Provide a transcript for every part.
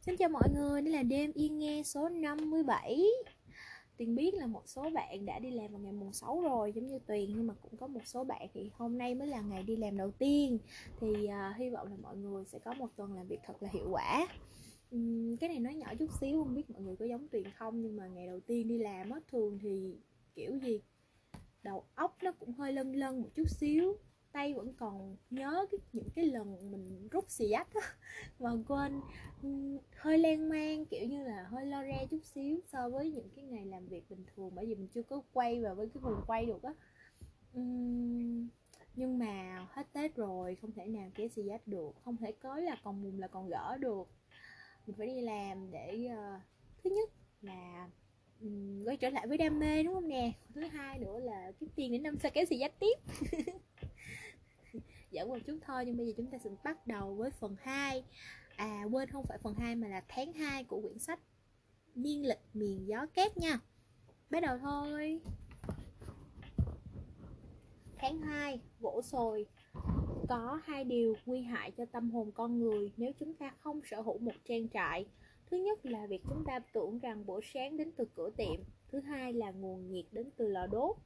Xin chào mọi người, đây là đêm yên nghe số 57 Tuyền biết là một số bạn đã đi làm vào ngày mùng 6 rồi giống như Tuyền Nhưng mà cũng có một số bạn thì hôm nay mới là ngày đi làm đầu tiên. Thì uh, hy vọng là mọi người sẽ có một tuần làm việc thật là hiệu quả. Uhm, Cái này nói nhỏ chút xíu, không biết mọi người có giống Tuyền không Nhưng mà ngày đầu tiên đi làm á, thường thì kiểu gì đầu óc nó cũng hơi lân lân một chút xíu tay vẫn còn nhớ cái, những cái lần mình rút xì dách á mà quên hơi lan man kiểu như là hơi lo re chút xíu so với những cái ngày làm việc bình thường bởi vì mình chưa có quay vào với cái vùng quay được á. Nhưng mà hết tết rồi không thể nào kéo xì dách được không thể có là còn mùng là còn gỡ được. Mình phải đi làm để uh, thứ nhất là um, quay trở lại với đam mê đúng không nè? Thứ hai nữa là kiếm tiền để năm sau kéo xì dách tiếp. giỡn qua chút thôi, nhưng bây giờ chúng ta sẽ bắt đầu với phần 2 À quên không phải phần 2 mà là tháng 2 của quyển sách Niên lịch miền gió cát nha. Bắt đầu thôi. Tháng 2 Gỗ sồi. Có hai điều nguy hại cho tâm hồn con người Nếu chúng ta không sở hữu một trang trại. Thứ nhất là việc chúng ta tưởng rằng bữa sáng đến từ cửa tiệm, Thứ hai là nguồn nhiệt đến từ lò đốt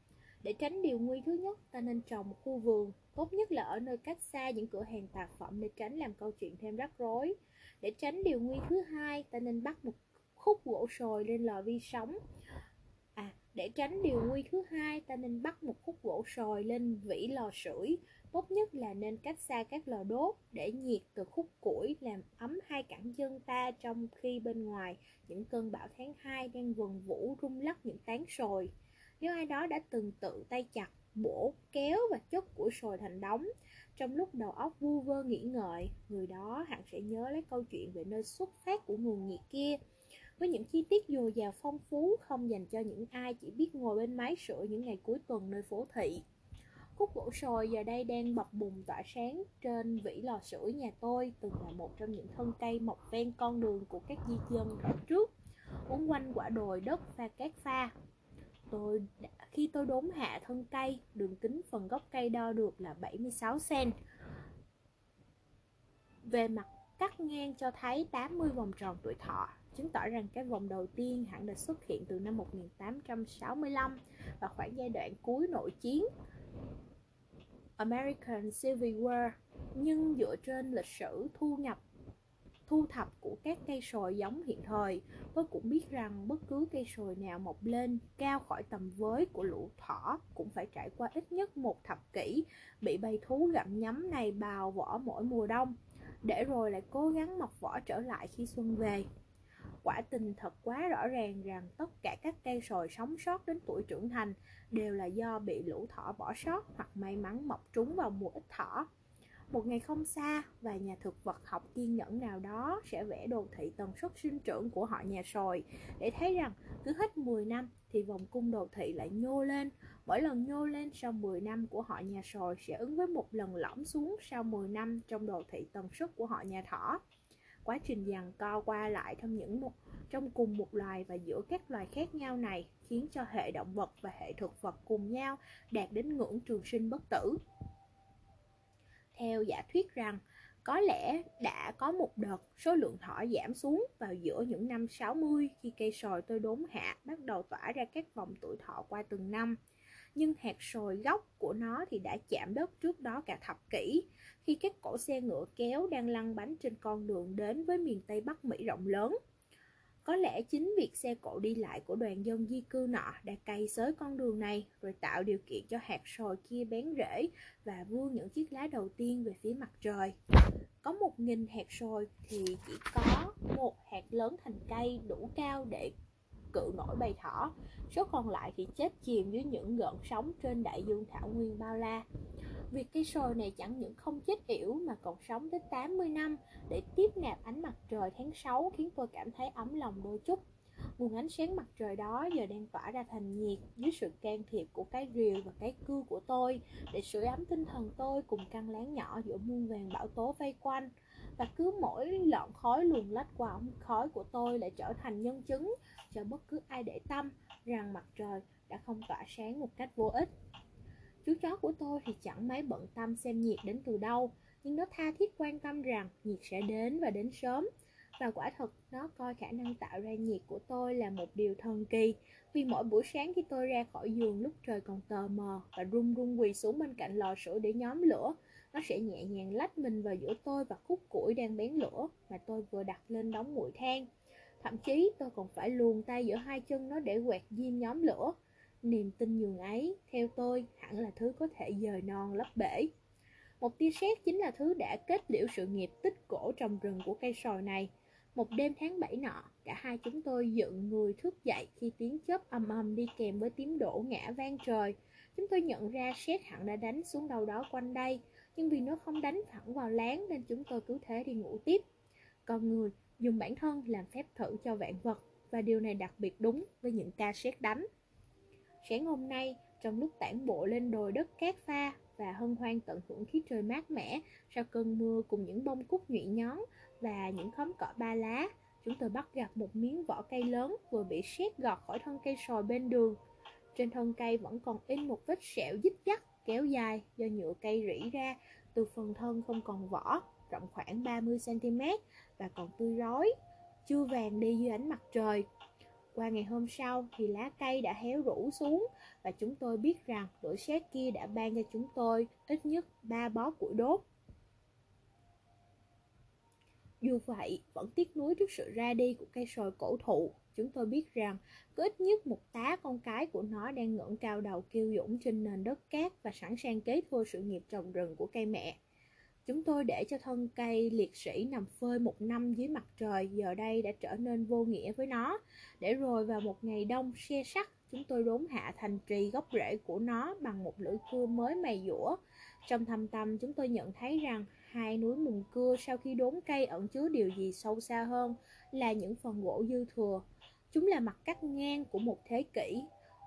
để tránh điều nguy thứ nhất, ta nên trồng một khu vườn, tốt nhất là ở nơi cách xa những cửa hàng tạp phẩm để tránh làm câu chuyện thêm rắc rối. Để tránh điều nguy thứ hai, ta nên bắt một khúc gỗ sồi lên lò vi sóng. À, để tránh điều nguy thứ hai, ta nên bắt một khúc gỗ sồi lên vỉ lò sưởi. Tốt nhất là nên cách xa các lò đốt để nhiệt từ khúc củi làm ấm hai cẳng chân ta trong khi bên ngoài những cơn bão tháng 2 đang vần vũ rung lắc những tán sồi. Nếu ai đó đã từng tự tay chặt, bổ, kéo và chất của sồi thành đống. Trong lúc đầu óc vu vơ nghĩ ngợi Người đó hẳn sẽ nhớ lấy câu chuyện về nơi xuất phát của nguồn nhiệt kia. Với những chi tiết dồi dào phong phú không dành cho những ai chỉ biết ngồi bên máy sửa những ngày cuối tuần nơi phố thị. Khúc gỗ sồi giờ đây đang bập bùng tỏa sáng trên vỉ lò sưởi nhà tôi, từng là một trong những thân cây mọc ven con đường của các di dân trước, uốn quanh quả đồi đất và cát pha tôi khi tôi đốn hạ thân cây, đường kính phần gốc cây đo được là 76 cm. Về mặt cắt ngang cho thấy 80 vòng tròn tuổi thọ, chứng tỏ rằng cái vòng đầu tiên hẳn đã xuất hiện từ năm 1865 và khoảng giai đoạn cuối nội chiến American Civil War. Nhưng dựa trên lịch sử thu nhập thu thập của các cây sồi giống hiện thời. Tôi cũng biết rằng bất cứ cây sồi nào mọc lên cao khỏi tầm với của lũ thỏ cũng phải trải qua ít nhất một thập kỷ bị bầy thú gặm nhấm này bào vỏ mỗi mùa đông. Để rồi lại cố gắng mọc vỏ trở lại khi xuân về. Quả tình thật quá rõ ràng rằng tất cả các cây sồi sống sót đến tuổi trưởng thành đều là do bị lũ thỏ bỏ sót hoặc may mắn mọc trúng vào mùa ít thỏ một ngày không xa, và nhà thực vật học kiên nhẫn nào đó sẽ vẽ đồ thị tần suất sinh trưởng của họ nhà sồi để thấy rằng cứ hết 10 năm thì vòng cung đồ thị lại nhô lên. Mỗi lần nhô lên sau 10 năm của họ nhà sồi sẽ ứng với một lần lõm xuống sau 10 năm trong đồ thị tần suất của họ nhà thỏ. Quá trình dàn co qua lại trong những một trong cùng một loài và giữa các loài khác nhau này khiến cho hệ động vật và hệ thực vật cùng nhau đạt đến ngưỡng trường sinh bất tử theo giả thuyết rằng có lẽ đã có một đợt số lượng thỏ giảm xuống vào giữa những năm 60 khi cây sồi tôi đốn hạ bắt đầu tỏa ra các vòng tuổi thọ qua từng năm. Nhưng hạt sồi gốc của nó thì đã chạm đất trước đó cả thập kỷ, khi các cổ xe ngựa kéo đang lăn bánh trên con đường đến với miền Tây Bắc Mỹ rộng lớn. Có lẽ chính việc xe cộ đi lại của đoàn dân di cư nọ đã cày xới con đường này, rồi tạo điều kiện cho hạt sồi kia bén rễ và vươn những chiếc lá đầu tiên về phía mặt trời. Có một nghìn hạt sồi thì chỉ có một hạt lớn thành cây đủ cao để cự nổi bầy thỏ số còn lại thì chết chìm dưới những gợn sóng trên đại dương thảo nguyên bao la Việc cây sồi này chẳng những không chết yểu mà còn sống tới 80 năm để tiếp nạp ánh mặt trời tháng 6 khiến tôi cảm thấy ấm lòng đôi chút. Nguồn ánh sáng mặt trời đó giờ đang tỏa ra thành nhiệt dưới sự can thiệp của cái rìu và cái cưa của tôi để sưởi ấm tinh thần tôi cùng căn láng nhỏ giữa muôn vàng bão tố vây quanh. Và cứ mỗi lọn khói luồn lách qua ống khói của tôi lại trở thành nhân chứng cho bất cứ ai để tâm rằng mặt trời đã không tỏa sáng một cách vô ích. Chú chó của tôi thì chẳng mấy bận tâm xem nhiệt đến từ đâu, nhưng nó tha thiết quan tâm rằng nhiệt sẽ đến và đến sớm. và quả thật nó coi khả năng tạo ra nhiệt của tôi là một điều thần kỳ vì mỗi buổi sáng khi tôi ra khỏi giường lúc trời còn tờ mờ và run run quỳ xuống bên cạnh lò sưởi để nhóm lửa nó sẽ nhẹ nhàng lách mình vào giữa tôi và khúc củi đang bén lửa mà tôi vừa đặt lên đống mũi than thậm chí tôi còn phải luồn tay giữa hai chân nó để quẹt diêm nhóm lửa niềm tin nhường ấy theo tôi hẳn là thứ có thể dời non lấp bể một tia sét chính là thứ đã kết liễu sự nghiệp tích cổ trồng rừng của cây sồi này một đêm tháng 7 nọ, cả hai chúng tôi dựng người thức dậy khi tiếng chớp ầm ầm đi kèm với tiếng đổ ngã vang trời. Chúng tôi nhận ra sét hẳn đã đánh xuống đâu đó quanh đây, nhưng vì nó không đánh thẳng vào láng nên chúng tôi cứ thế đi ngủ tiếp. Con người dùng bản thân làm phép thử cho vạn vật, và điều này đặc biệt đúng với những ca sét đánh. Sáng hôm nay, trong lúc tản bộ lên đồi đất cát pha và hân hoan tận hưởng khí trời mát mẻ sau cơn mưa cùng những bông cúc nhụy nhón và những khóm cỏ ba lá, chúng tôi bắt gặp một miếng vỏ cây lớn vừa bị sét gọt khỏi thân cây sồi bên đường. Trên thân cây vẫn còn in một vết sẹo dít dắt kéo dài do nhựa cây rỉ ra từ phần thân không còn vỏ, rộng khoảng 30cm và còn tươi rói, chưa vàng đi dưới ánh mặt trời. Qua ngày hôm sau thì lá cây đã héo rũ xuống và chúng tôi biết rằng đội sét kia đã ban cho chúng tôi ít nhất 3 bó củi đốt. Dù vậy, vẫn tiếc nuối trước sự ra đi của cây sồi cổ thụ. Chúng tôi biết rằng có ít nhất một tá con cái của nó đang ngẩng cao đầu kiêu dũng trên nền đất cát và sẵn sàng kế thừa sự nghiệp trồng rừng của cây mẹ. Chúng tôi để cho thân cây liệt sĩ nằm phơi một năm dưới mặt trời giờ đây đã trở nên vô nghĩa với nó. Để rồi vào một ngày đông xe sắt, chúng tôi đốn hạ thành trì gốc rễ của nó bằng một lưỡi cưa mới mài dũa. Trong thâm tâm chúng tôi nhận thấy rằng hai núi mùng cưa sau khi đốn cây ẩn chứa điều gì sâu xa hơn là những phần gỗ dư thừa. Chúng là mặt cắt ngang của một thế kỷ.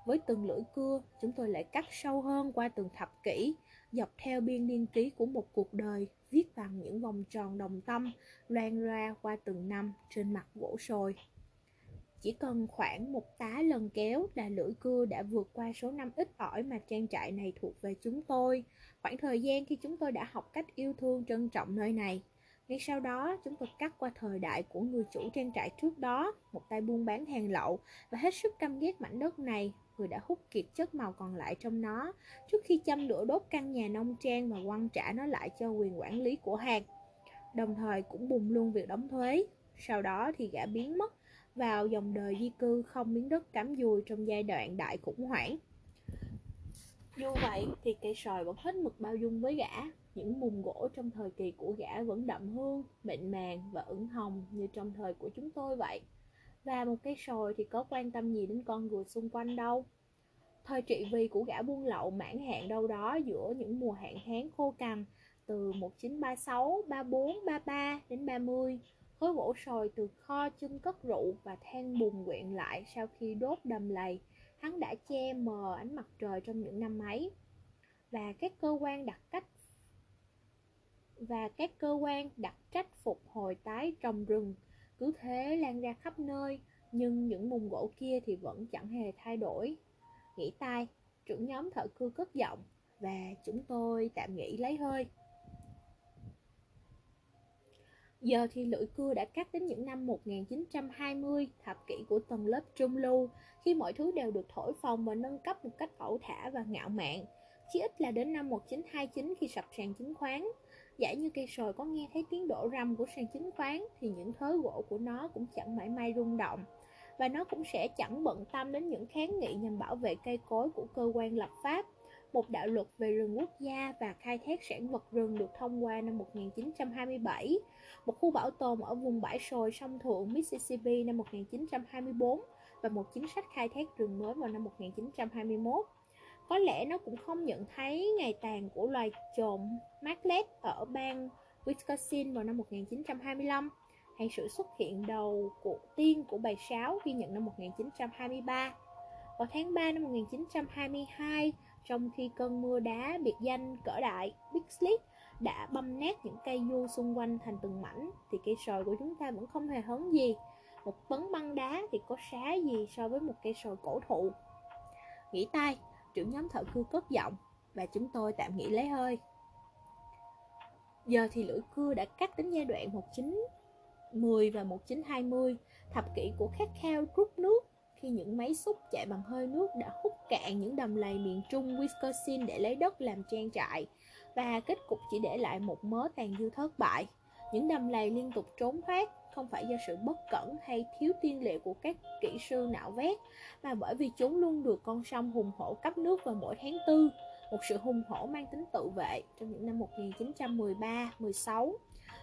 Với từng lưỡi cưa, chúng tôi lại cắt sâu hơn qua từng thập kỷ, dọc theo biên niên ký của một cuộc đời, viết bằng những vòng tròn đồng tâm, loan ra qua từng năm trên mặt gỗ sồi. Chỉ cần khoảng một tá lần kéo là lưỡi cưa đã vượt qua số năm ít ỏi mà trang trại này thuộc về chúng tôi. Khoảng thời gian khi chúng tôi đã học cách yêu thương trân trọng nơi này. Ngay sau đó, chúng tôi cắt qua thời đại của người chủ trang trại trước đó, một tay buôn bán hàng lậu và hết sức căm ghét mảnh đất này, người đã hút kiệt chất màu còn lại trong nó trước khi châm lửa đốt căn nhà nông trang và quăng trả nó lại cho quyền quản lý của hàng. Đồng thời cũng bùng luôn việc đóng thuế. Sau đó thì gã biến mất vào dòng đời di cư không miếng đất cắm dùi trong giai đoạn đại khủng hoảng. Dù vậy thì cây sòi vẫn hết mực bao dung với gã Những bùn gỗ trong thời kỳ của gã vẫn đậm hương, mịn màng và ửng hồng như trong thời của chúng tôi vậy và một cây sồi thì có quan tâm gì đến con người xung quanh đâu. Thời trị vì của gã buôn lậu mãn hạn đâu đó giữa những mùa hạn hán khô cằn Từ 1936, 34, 33 đến 30 Khối gỗ sồi từ kho chân cất rượu và than bùn quyện lại sau khi đốt đầm lầy hắn đã che mờ ánh mặt trời trong những năm ấy. Và các cơ quan đặt cách và các cơ quan đặt trách phục hồi tái trồng rừng cứ thế lan ra khắp nơi nhưng những mùng gỗ kia thì vẫn chẳng hề thay đổi nghĩ tai trưởng nhóm thợ cưa cất giọng và chúng tôi tạm nghỉ lấy hơi Giờ thì lưỡi cưa đã cắt đến những năm 1920, thập kỷ của tầng lớp trung lưu, khi mọi thứ đều được thổi phồng và nâng cấp một cách ẩu thả và ngạo mạn. Chỉ ít là đến năm 1929 khi sập sàn chứng khoán. Giả như cây sồi có nghe thấy tiếng đổ rầm của sàn chứng khoán thì những thớ gỗ của nó cũng chẳng mãi may rung động. Và nó cũng sẽ chẳng bận tâm đến những kháng nghị nhằm bảo vệ cây cối của cơ quan lập pháp một đạo luật về rừng quốc gia và khai thác sản vật rừng được thông qua năm 1927, một khu bảo tồn ở vùng bãi sồi sông thượng Mississippi năm 1924 và một chính sách khai thác rừng mới vào năm 1921. Có lẽ nó cũng không nhận thấy ngày tàn của loài trồn Maclet ở bang Wisconsin vào năm 1925 hay sự xuất hiện đầu của tiên của bầy sáo ghi nhận năm 1923. Vào tháng 3 năm 1922, trong khi cơn mưa đá biệt danh cỡ đại Big Sleep đã băm nát những cây du xung quanh thành từng mảnh thì cây sồi của chúng ta vẫn không hề hấn gì. Một tấn băng đá thì có xá gì so với một cây sồi cổ thụ? Nghĩ tay trưởng nhóm thợ cưa cất giọng và chúng tôi tạm nghỉ lấy hơi. Giờ thì lưỡi cưa đã cắt đến giai đoạn 1910 và 1920, thập kỷ của khát khao rút nước khi những máy xúc chạy bằng hơi nước đã hút cạn những đầm lầy miền trung Wisconsin để lấy đất làm trang trại. Và kết cục chỉ để lại một mớ tàn dư thất bại. Những đầm lầy liên tục trốn thoát không phải do sự bất cẩn hay thiếu tiên liệu của các kỹ sư nạo vét mà bởi vì chúng luôn được con sông hùng hổ cấp nước vào mỗi tháng tư một sự hùng hổ mang tính tự vệ trong những năm 1913, 16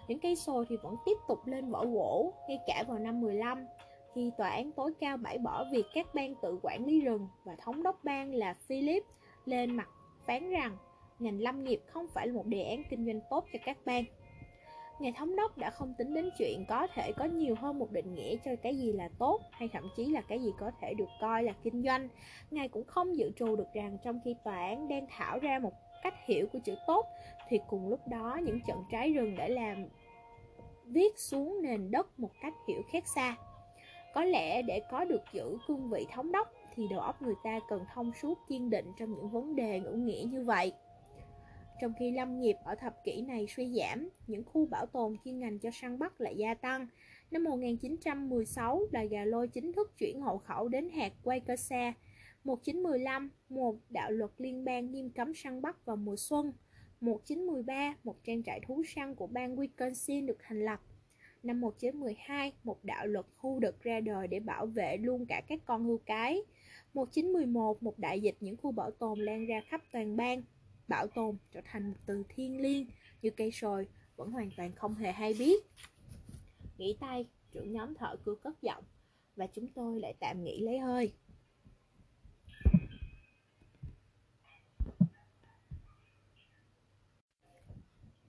những cây sồi thì vẫn tiếp tục lên vỏ gỗ ngay cả vào năm 15 khi tòa án tối cao bãi bỏ việc các bang tự quản lý rừng và thống đốc bang là Philip lên mặt phán rằng ngành lâm nghiệp không phải là một đề án kinh doanh tốt cho các bang. Ngài thống đốc đã không tính đến chuyện có thể có nhiều hơn một định nghĩa cho cái gì là tốt hay thậm chí là cái gì có thể được coi là kinh doanh. Ngài cũng không dự trù được rằng trong khi tòa án đang thảo ra một cách hiểu của chữ tốt, thì cùng lúc đó những trận trái rừng đã làm viết xuống nền đất một cách hiểu khác xa. Có lẽ để có được giữ cương vị thống đốc, thì đầu óc người ta cần thông suốt kiên định trong những vấn đề ngữ nghĩa như vậy. Trong khi lâm nghiệp ở thập kỷ này suy giảm, những khu bảo tồn chuyên ngành cho săn bắt lại gia tăng. Năm 1916, loài gà lôi chính thức chuyển hộ khẩu đến hạt Waukesha. 1915, một đạo luật liên bang nghiêm cấm săn bắt vào mùa xuân. 1913, một trang trại thú săn của bang Wisconsin được thành lập. Năm 1912, một đạo luật khu được ra đời để bảo vệ luôn cả các con hươu cái. 1911, một đại dịch những khu bảo tồn lan ra khắp toàn bang. Bảo tồn trở thành một từ thiên liêng như cây sồi vẫn hoàn toàn không hề hay biết. Nghỉ tay, trưởng nhóm thợ cưa cất giọng và chúng tôi lại tạm nghỉ lấy hơi.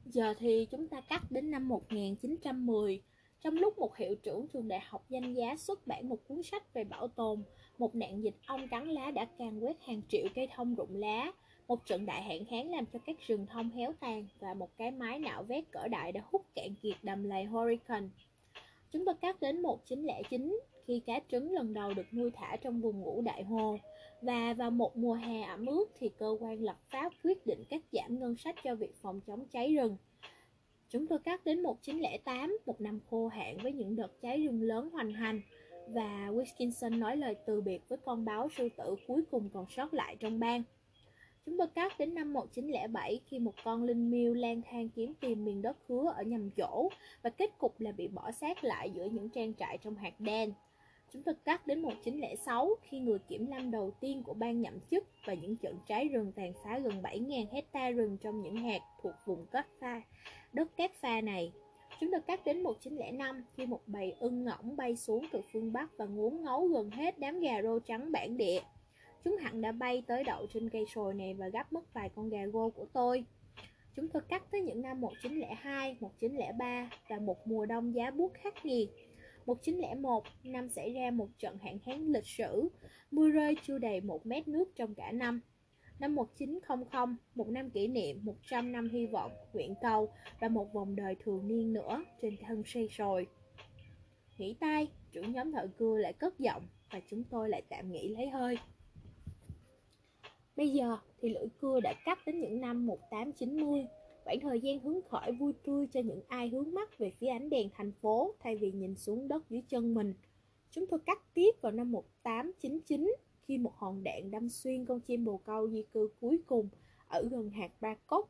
Giờ thì chúng ta cắt đến năm 1910, trong lúc một hiệu trưởng trường đại học danh giá xuất bản một cuốn sách về bảo tồn, một nạn dịch ong cắn lá đã càng quét hàng triệu cây thông rụng lá, một trận đại hạn hán làm cho các rừng thông héo tàn và một cái máy nạo vét cỡ đại đã hút cạn kiệt đầm lầy Hurricane. Chúng tôi cắt đến 1909 khi cá trứng lần đầu được nuôi thả trong vùng ngũ đại hồ. Và vào một mùa hè ẩm ướt thì cơ quan lập pháp quyết định cắt giảm ngân sách cho việc phòng chống cháy rừng. Chúng tôi cắt đến 1908, một năm khô hạn với những đợt cháy rừng lớn hoành hành. Và Wisconsin nói lời từ biệt với con báo sư tử cuối cùng còn sót lại trong bang. Chúng tôi cắt đến năm 1907 khi một con linh miêu lang thang kiếm tìm miền đất hứa ở nhầm chỗ và kết cục là bị bỏ xác lại giữa những trang trại trong hạt đen. Chúng tôi cắt đến 1906 khi người kiểm lâm đầu tiên của bang nhậm chức và những trận cháy rừng tàn phá gần 7.000 hecta rừng trong những hạt thuộc vùng cát pha, đất cát pha này. Chúng tôi cắt đến 1905 khi một bầy ưng ngỗng bay xuống từ phương Bắc và ngốn ngấu gần hết đám gà rô trắng bản địa. Chúng hẳn đã bay tới đậu trên cây sồi này và gắp mất vài con gà gô của tôi. Chúng tôi cắt tới những năm 1902, 1903 và một mùa đông giá buốt khắc nghiệt. 1901, năm xảy ra một trận hạn hán lịch sử, mưa rơi chưa đầy một mét nước trong cả năm. Năm 1900, một năm kỷ niệm 100 năm hy vọng, nguyện cầu và một vòng đời thường niên nữa trên thân xây sồi. Nghỉ tay, trưởng nhóm thợ cưa lại cất giọng và chúng tôi lại tạm nghỉ lấy hơi. Bây giờ thì lưỡi cưa đã cắt đến những năm 1890, khoảng thời gian hứng khởi vui tươi cho những ai hướng mắt về phía ánh đèn thành phố thay vì nhìn xuống đất dưới chân mình. Chúng tôi cắt tiếp vào năm 1899 khi một hòn đạn đâm xuyên con chim bồ câu di cư cuối cùng ở gần hạt Ba Cốc,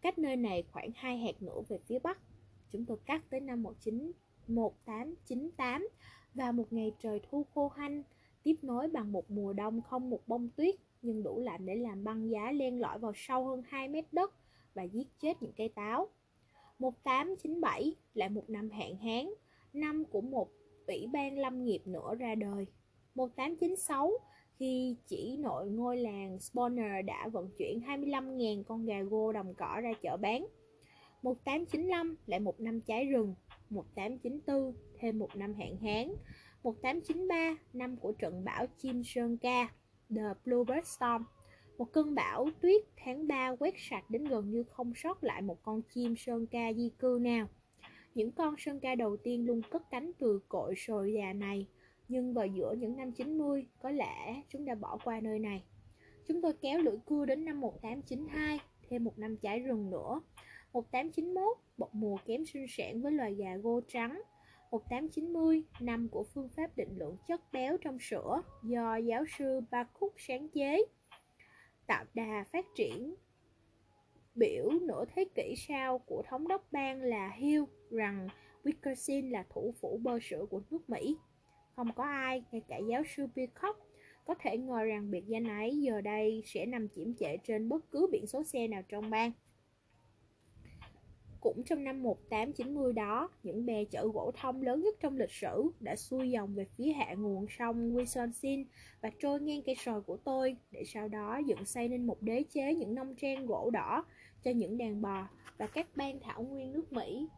cách nơi này khoảng hai hạt nữa về phía bắc. Chúng tôi cắt tới năm 19, 1898 và một ngày trời thu khô hanh, tiếp nối bằng một mùa đông không một bông tuyết nhưng đủ lạnh để làm băng giá len lỏi vào sâu hơn 2 mét đất và giết chết những cây táo. 1897 là một năm hạn hán, năm của một ủy ban lâm nghiệp nữa ra đời. 1896 khi chỉ nội ngôi làng Spawner đã vận chuyển 25.000 con gà gô đồng cỏ ra chợ bán. 1895 lại một năm cháy rừng, 1894 thêm một năm hạn hán, 1893 năm của trận bão chim Sơn Ca, The Bluebird Storm. Một cơn bão tuyết tháng 3 quét sạch đến gần như không sót lại một con chim Sơn Ca di cư nào. Những con Sơn Ca đầu tiên luôn cất cánh từ cội sồi già này, nhưng vào giữa những năm 90, có lẽ chúng đã bỏ qua nơi này. Chúng tôi kéo lưỡi cưa đến năm 1892, thêm một năm cháy rừng nữa. 1891, một mùa kém sinh sản với loài gà gô trắng. 1890, năm của phương pháp định lượng chất béo trong sữa do giáo sư Bakut sáng chế, tạo đà phát triển biểu nửa thế kỷ sau của thống đốc bang là Hill rằng Wisconsin là thủ phủ bơ sữa của nước Mỹ. Không có ai, ngay cả giáo sư Peacock, có thể ngờ rằng biệt danh ấy giờ đây sẽ nằm chiếm trệ trên bất cứ biển số xe nào trong bang. Cũng trong năm 1890 đó, những bè chở gỗ thông lớn nhất trong lịch sử đã xuôi dòng về phía hạ nguồn sông Wisconsin và trôi ngang cây sồi của tôi để sau đó dựng xây nên một đế chế những nông trang gỗ đỏ cho những đàn bò và các bang thảo nguyên nước Mỹ.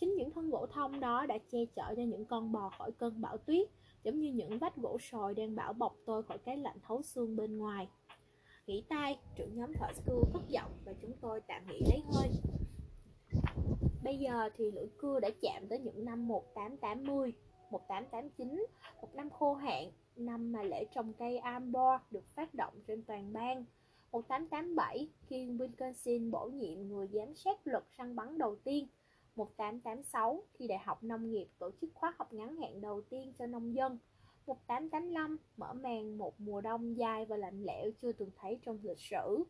Chính những thân gỗ thông đó đã che chở cho những con bò khỏi cơn bão tuyết, giống như những vách gỗ sồi đang bảo bọc tôi khỏi cái lạnh thấu xương bên ngoài. Nghỉ tay, trưởng nhóm thợ school cất giọng và chúng tôi tạm nghỉ lấy hơi. Bây giờ thì lưỡi cưa đã chạm tới những năm 1880, 1889, một năm khô hạn, năm mà lễ trồng cây Arbor được phát động trên toàn bang. 1887, khi Wisconsin bổ nhiệm người giám sát luật săn bắn đầu tiên. 1886, khi Đại học Nông nghiệp tổ chức khóa học ngắn hạn đầu tiên cho nông dân. 1885, mở màn một mùa đông dài và lạnh lẽo chưa từng thấy trong lịch sử.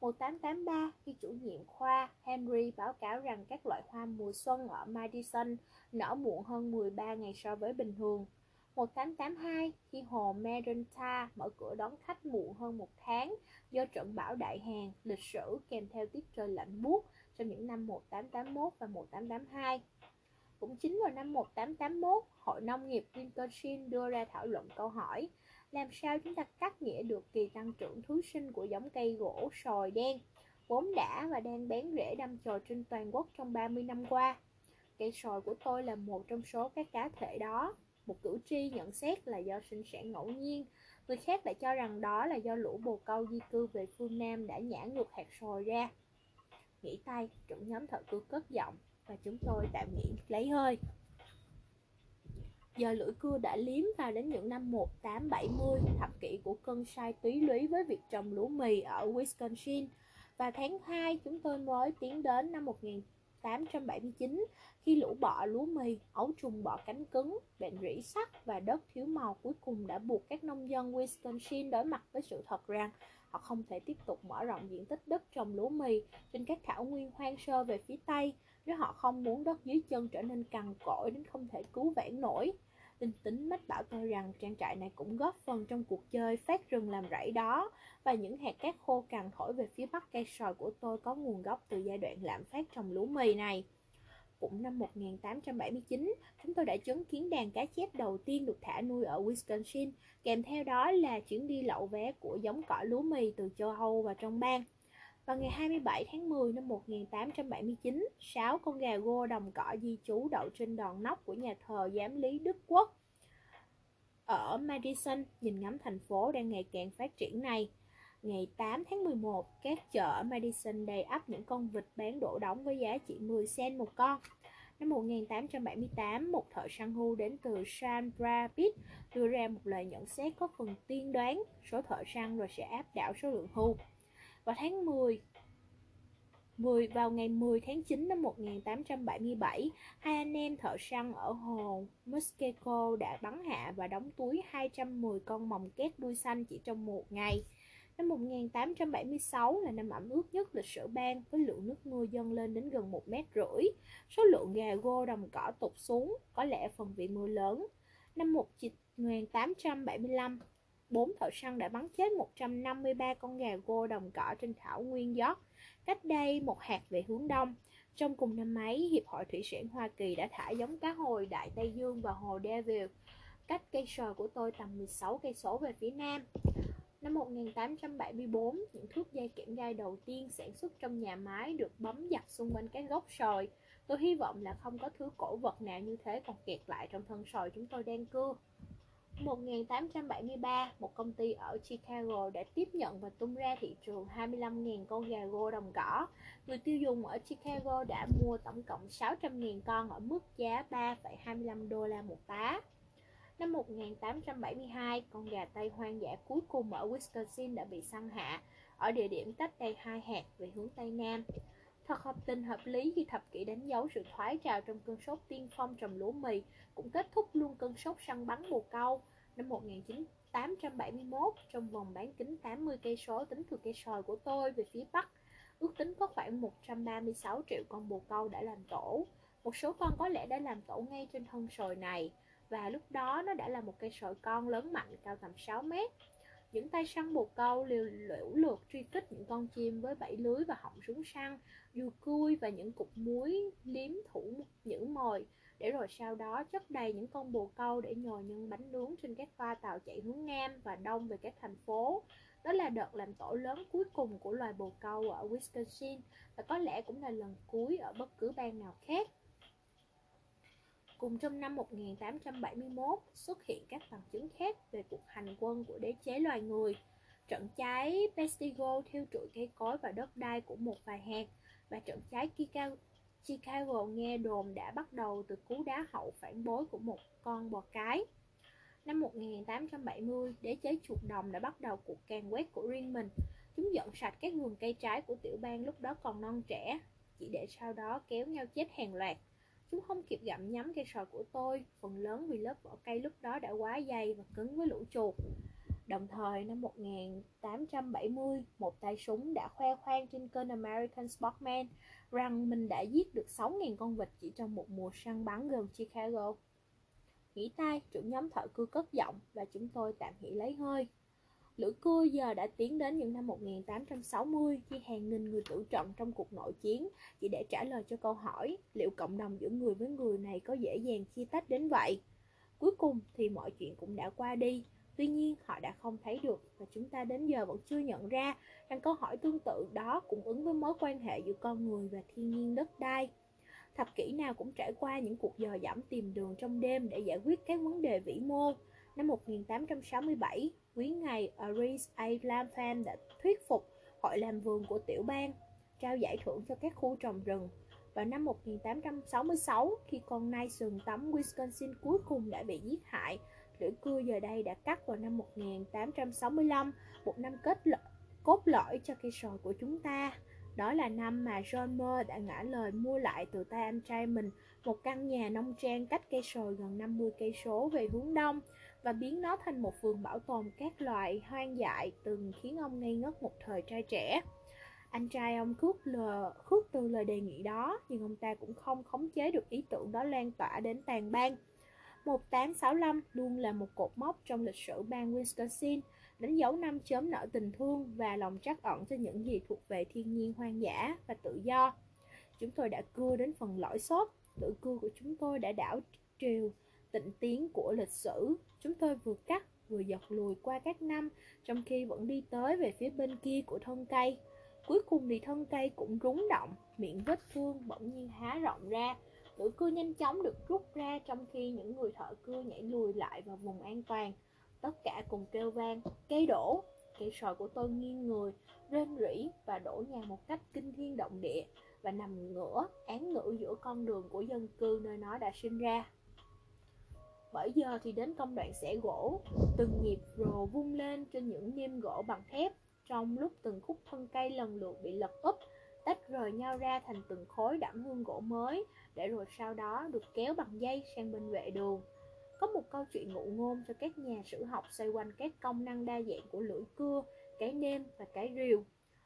1883, khi chủ nhiệm khoa Henry báo cáo rằng các loại hoa mùa xuân ở Madison nở muộn hơn 13 ngày so với bình thường. 1882, khi hồ Merenta mở cửa đón khách muộn hơn một tháng do trận bão đại hàn lịch sử kèm theo tiết trời lạnh buốt trong những năm 1881 và 1882. Cũng chính vào năm 1881, Hội Nông nghiệp Lincolnshire đưa ra thảo luận câu hỏi làm sao chúng ta cắt nghĩa được kỳ tăng trưởng thứ sinh của giống cây gỗ sồi đen vốn đã và đang bén rễ đâm chồi trên toàn quốc trong 30 năm qua. Cây sồi của tôi là một trong số các cá thể đó. Một cử tri nhận xét là do sinh sản ngẫu nhiên, người khác lại cho rằng đó là do lũ bồ câu di cư về phương Nam đã nhả ngược hạt sồi ra. Nghỉ tay, trưởng nhóm thợ cưa cất giọng và chúng tôi tạm nghỉ lấy hơi. Giờ lưỡi cưa đã liếm vào đến những năm 1870, thập kỷ của cơn sai túy lúy với việc trồng lúa mì ở Wisconsin. Và tháng 2 chúng tôi mới tiến đến năm 1879 khi lũ bọ lúa mì, ấu trùng bọ cánh cứng, bệnh rỉ sắt và đất thiếu màu cuối cùng đã buộc các nông dân Wisconsin đối mặt với sự thật rằng họ không thể tiếp tục mở rộng diện tích đất trồng lúa mì trên các thảo nguyên hoang sơ về phía Tây nếu họ không muốn đất dưới chân trở nên cằn cỗi đến không thể cứu vãn nổi. Linh tính mách bảo tôi rằng trang trại này cũng góp phần trong cuộc chơi phát rừng làm rẫy đó và những hạt cát khô cằn thổi về phía bắc cây sòi của tôi có nguồn gốc từ giai đoạn lạm phát trồng lúa mì này. Cũng năm 1879, chúng tôi đã chứng kiến đàn cá chép đầu tiên được thả nuôi ở Wisconsin, kèm theo đó là chuyến đi lậu vé của giống cỏ lúa mì từ châu Âu và trong bang. Vào ngày 27 tháng 10 năm 1879, 6 con gà gô đồng cỏ di trú đậu trên đòn nóc của nhà thờ giám lý Đức Quốc ở Madison, nhìn ngắm thành phố đang ngày càng phát triển này. Ngày 8 tháng 11, các chợ ở Madison đầy ắp những con vịt bán đổ đóng với giá chỉ 10 cent một con. Năm 1878, một thợ săn hưu đến từ San Rapid đưa ra một lời nhận xét có phần tiên đoán số thợ săn rồi sẽ áp đảo số lượng hưu. Vào tháng 10, 10 vào ngày 10 tháng 9 năm 1877, hai anh em thợ săn ở hồ Muskego đã bắn hạ và đóng túi 210 con mồng két đuôi xanh chỉ trong một ngày. Năm 1876 là năm ẩm ướt nhất lịch sử bang với lượng nước mưa dâng lên đến gần một mét rưỡi. Số lượng gà gô đồng cỏ tụt xuống, có lẽ phần vì mưa lớn. Năm 1875, bốn thợ săn đã bắn chết 153 con gà gô đồng cỏ trên thảo nguyên York, cách đây một hạt về hướng đông. Trong cùng năm ấy, Hiệp hội Thủy sản Hoa Kỳ đã thả giống cá hồi Đại Tây Dương và hồ Devil, cách cây sồi của tôi tầm 16 cây số về phía nam. Năm 1874, những thuốc dây kẽm gai đầu tiên sản xuất trong nhà máy được bấm giặt xung quanh cái gốc sồi. Tôi hy vọng là không có thứ cổ vật nào như thế còn kẹt lại trong thân sồi chúng tôi đang cưa. 1873, một công ty ở Chicago đã tiếp nhận và tung ra thị trường 25.000 con gà gô đồng cỏ. Người tiêu dùng ở Chicago đã mua tổng cộng 600.000 con ở mức giá 3,25 đô la một tá. Năm 1872, con gà Tây hoang dã cuối cùng ở Wisconsin đã bị săn hạ ở địa điểm cách đây hai hạt về hướng Tây Nam. Thật hợp tình hợp lý khi thập kỷ đánh dấu sự thoái trào trong cơn sốt tiên phong trồng lúa mì, cũng kết thúc luôn cơn sốt săn bắn bồ câu năm 1871 trong vòng bán kính 80 cây số tính từ cây sòi của tôi về phía bắc. Ước tính có khoảng 136 triệu con bồ câu đã làm tổ. Một số con có lẽ đã làm tổ ngay trên thân sòi này và lúc đó nó đã là một cây sòi con lớn mạnh cao tầm 6 mét. Những tay săn bồ câu liều lũ lượt truy kích những con chim với bẫy lưới và họng súng săn, dù cui và những cục muối liếm thủ những mồi để rồi sau đó chất đầy những con bồ câu để nhồi nhân bánh nướng trên các toa tàu chạy hướng Nam và Đông về các thành phố. Đó là đợt làm tổ lớn cuối cùng của loài bồ câu ở Wisconsin và có lẽ cũng là lần cuối ở bất cứ bang nào khác. Cùng trong năm 1871 xuất hiện các bằng chứng khác về cuộc hành quân của đế chế loài người. Trận cháy Pestigo thiêu trụi cây cối và đất đai của một vài hạt và trận cháy Chicago nghe đồn đã bắt đầu từ cú đá hậu phản bối của một con bò cái. Năm 1870, đế chế chuột đồng đã bắt đầu cuộc càn quét của riêng mình. Chúng dọn sạch các vườn cây trái của tiểu bang lúc đó còn non trẻ, chỉ để sau đó kéo nhau chết hàng loạt. Chúng không kịp gặm nhắm cây sồi của tôi, phần lớn vì lớp vỏ cây lúc đó đã quá dày và cứng với lũ chuột. Đồng thời, năm 1870, một tay súng đã khoe khoang trên kênh American Sportsman rằng mình đã giết được 6.000 con vịt chỉ trong một mùa săn bắn gần Chicago. Nghỉ tay, trưởng nhóm thợ cưa cất giọng và chúng tôi tạm nghỉ lấy hơi. Lữ cưa giờ đã tiến đến những năm 1860 khi hàng nghìn người tử trận trong cuộc nội chiến chỉ để trả lời cho câu hỏi liệu cộng đồng giữa người với người này có dễ dàng chia tách đến vậy. Cuối cùng thì mọi chuyện cũng đã qua đi Tuy nhiên họ đã không thấy được và chúng ta đến giờ vẫn chưa nhận ra rằng câu hỏi tương tự đó cũng ứng với mối quan hệ giữa con người và thiên nhiên đất đai. Thập kỷ nào cũng trải qua những cuộc dò dẫm tìm đường trong đêm để giải quyết các vấn đề vĩ mô. Năm 1867, quý ngày Aris A. Lampham đã thuyết phục Hội làm vườn của tiểu bang trao giải thưởng cho các khu trồng rừng. Vào năm 1866, khi con nai sừng tấm Wisconsin cuối cùng đã bị giết hại, lưỡi cưa giờ đây đã cắt vào năm 1865, một năm kết l- cốt lõi cho cây sồi của chúng ta. Đó là năm mà John Moore đã ngã lời mua lại từ tay anh trai mình một căn nhà nông trang cách cây sồi gần 50 cây số về hướng đông và biến nó thành một vườn bảo tồn các loài hoang dại từng khiến ông ngây ngất một thời trai trẻ. Anh trai ông khước, lờ, khước từ lời đề nghị đó, nhưng ông ta cũng không khống chế được ý tưởng đó lan tỏa đến tàn bang. 1865 luôn là một cột mốc trong lịch sử bang Wisconsin, đánh dấu năm chớm nở tình thương và lòng trắc ẩn cho những gì thuộc về thiên nhiên hoang dã và tự do. Chúng tôi đã cưa đến phần lõi xốp, tự cưa của chúng tôi đã đảo triều tịnh tiến của lịch sử. Chúng tôi vừa cắt vừa giật lùi qua các năm, trong khi vẫn đi tới về phía bên kia của thân cây. Cuối cùng thì thân cây cũng rúng động, miệng vết thương bỗng nhiên há rộng ra, lưỡi cưa nhanh chóng được rút ra trong khi những người thợ cưa nhảy lùi lại vào vùng an toàn. Tất cả cùng kêu vang, cây đổ. Cây sòi của tôi nghiêng người, rên rỉ và đổ nhà một cách kinh thiên động địa và nằm ngửa, án ngữ giữa con đường của dân cư nơi nó đã sinh ra. Bởi giờ thì đến công đoạn xẻ gỗ, từng nhịp rồ vung lên trên những niêm gỗ bằng thép, trong lúc từng khúc thân cây lần lượt bị lật úp, tách rời nhau ra thành từng khối đẳng hương gỗ mới, để rồi sau đó được kéo bằng dây sang bên vệ đường. Có một câu chuyện ngụ ngôn cho các nhà sử học xoay quanh các công năng đa dạng của lưỡi cưa, cái nêm và cái rìu.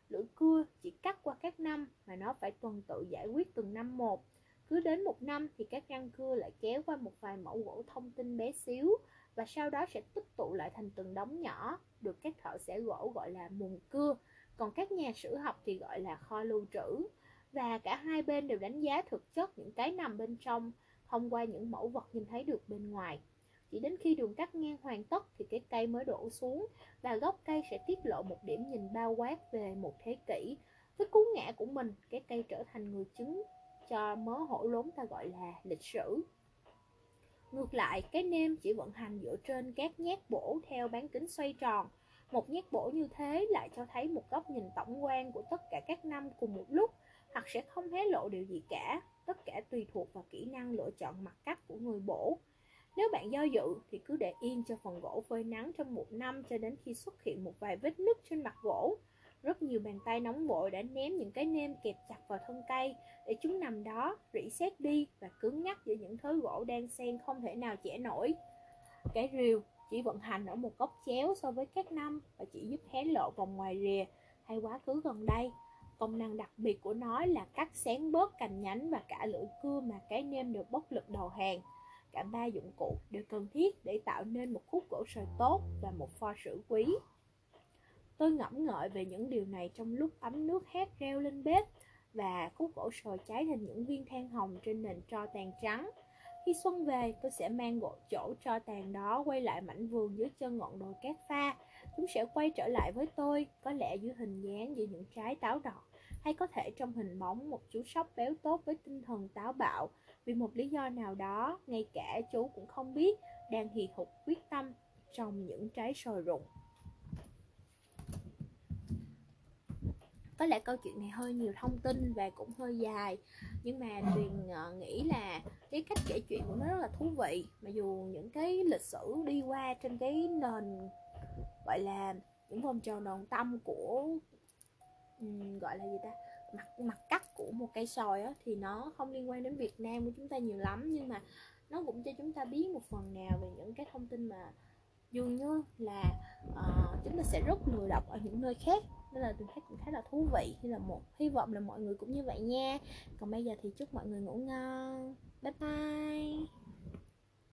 Lưỡi cưa chỉ cắt qua các năm mà nó phải tuần tự giải quyết từng năm một. Cứ đến một năm thì các răng cưa lại kéo qua một vài mẫu gỗ thông tin bé xíu và sau đó sẽ tích tụ lại thành từng đống nhỏ, được các thợ xẻ gỗ gọi là mùn cưa, còn các nhà sử học thì gọi là kho lưu trữ và cả hai bên đều đánh giá thực chất những cái nằm bên trong thông qua những mẫu vật nhìn thấy được bên ngoài. Chỉ đến khi đường cắt ngang hoàn tất thì cái cây mới đổ xuống và gốc cây sẽ tiết lộ một điểm nhìn bao quát về một thế kỷ. Với cú ngã của mình, cái cây trở thành người chứng cho mớ hổ lốn ta gọi là lịch sử. Ngược lại, cái nêm chỉ vận hành dựa trên các nhát bổ theo bán kính xoay tròn. Một nhát bổ như thế lại cho thấy một góc nhìn tổng quan của tất cả các năm cùng một lúc hoặc sẽ không hé lộ điều gì cả, tất cả tùy thuộc vào kỹ năng lựa chọn mặt cắt của người bổ. Nếu bạn do dự thì cứ để yên cho phần gỗ phơi nắng trong một năm cho đến khi xuất hiện một vài vết nứt trên mặt gỗ rất nhiều bàn tay nóng vội đã ném những cái nêm kẹp chặt vào thân cây để chúng nằm đó, rỉ sét đi và cứng nhắc giữa những thớ gỗ đang xen không thể nào chẻ nổi. Cái rìu chỉ vận hành ở một góc chéo so với các năm và chỉ giúp hé lộ vòng ngoài rìa hay quá khứ gần đây. Công năng đặc biệt của nó là cắt xén bớt cành nhánh và cả lưỡi cưa mà cái nêm được bốc lực đầu hàng. Cả ba dụng cụ đều cần thiết để tạo nên một khúc gỗ sồi tốt và một pho sữa quý tôi ngẫm ngợi về những điều này trong lúc ấm nước hét reo lên bếp và khúc gỗ sồi cháy thành những viên than hồng trên nền tro tàn trắng khi xuân về, tôi sẽ mang gỗ chỗ tro tàn đó quay lại mảnh vườn dưới chân ngọn đồi cát pha. Chúng sẽ quay trở lại với tôi, có lẽ dưới hình dáng giữa những trái táo đỏ, hay có thể trong hình bóng một chú sóc béo tốt với tinh thần táo bạo. Vì một lý do nào đó, ngay cả chú cũng không biết, đang hì hục quyết tâm trong những trái sồi rụng. Có lẽ câu chuyện này hơi nhiều thông tin và cũng hơi dài. Nhưng mà tuyền ờ, nghĩ là cái cách kể chuyện của nó rất là thú vị. Mặc dù những cái lịch sử đi qua trên cái nền gọi là những vòng tròn đồng tâm của um, gọi là gì ta mặt mặt cắt của một cây sòi á, thì nó không liên quan đến Việt Nam của chúng ta nhiều lắm. Nhưng mà nó cũng cho chúng ta biết một phần nào về những cái thông tin mà dường như là uh, chúng ta sẽ rất lừa đọc ở những nơi khác nên là tôi thấy cũng khá là thú vị. Nên là một, hy vọng là mọi người cũng như vậy nha. Còn bây giờ thì chúc mọi người ngủ ngon. Bye bye.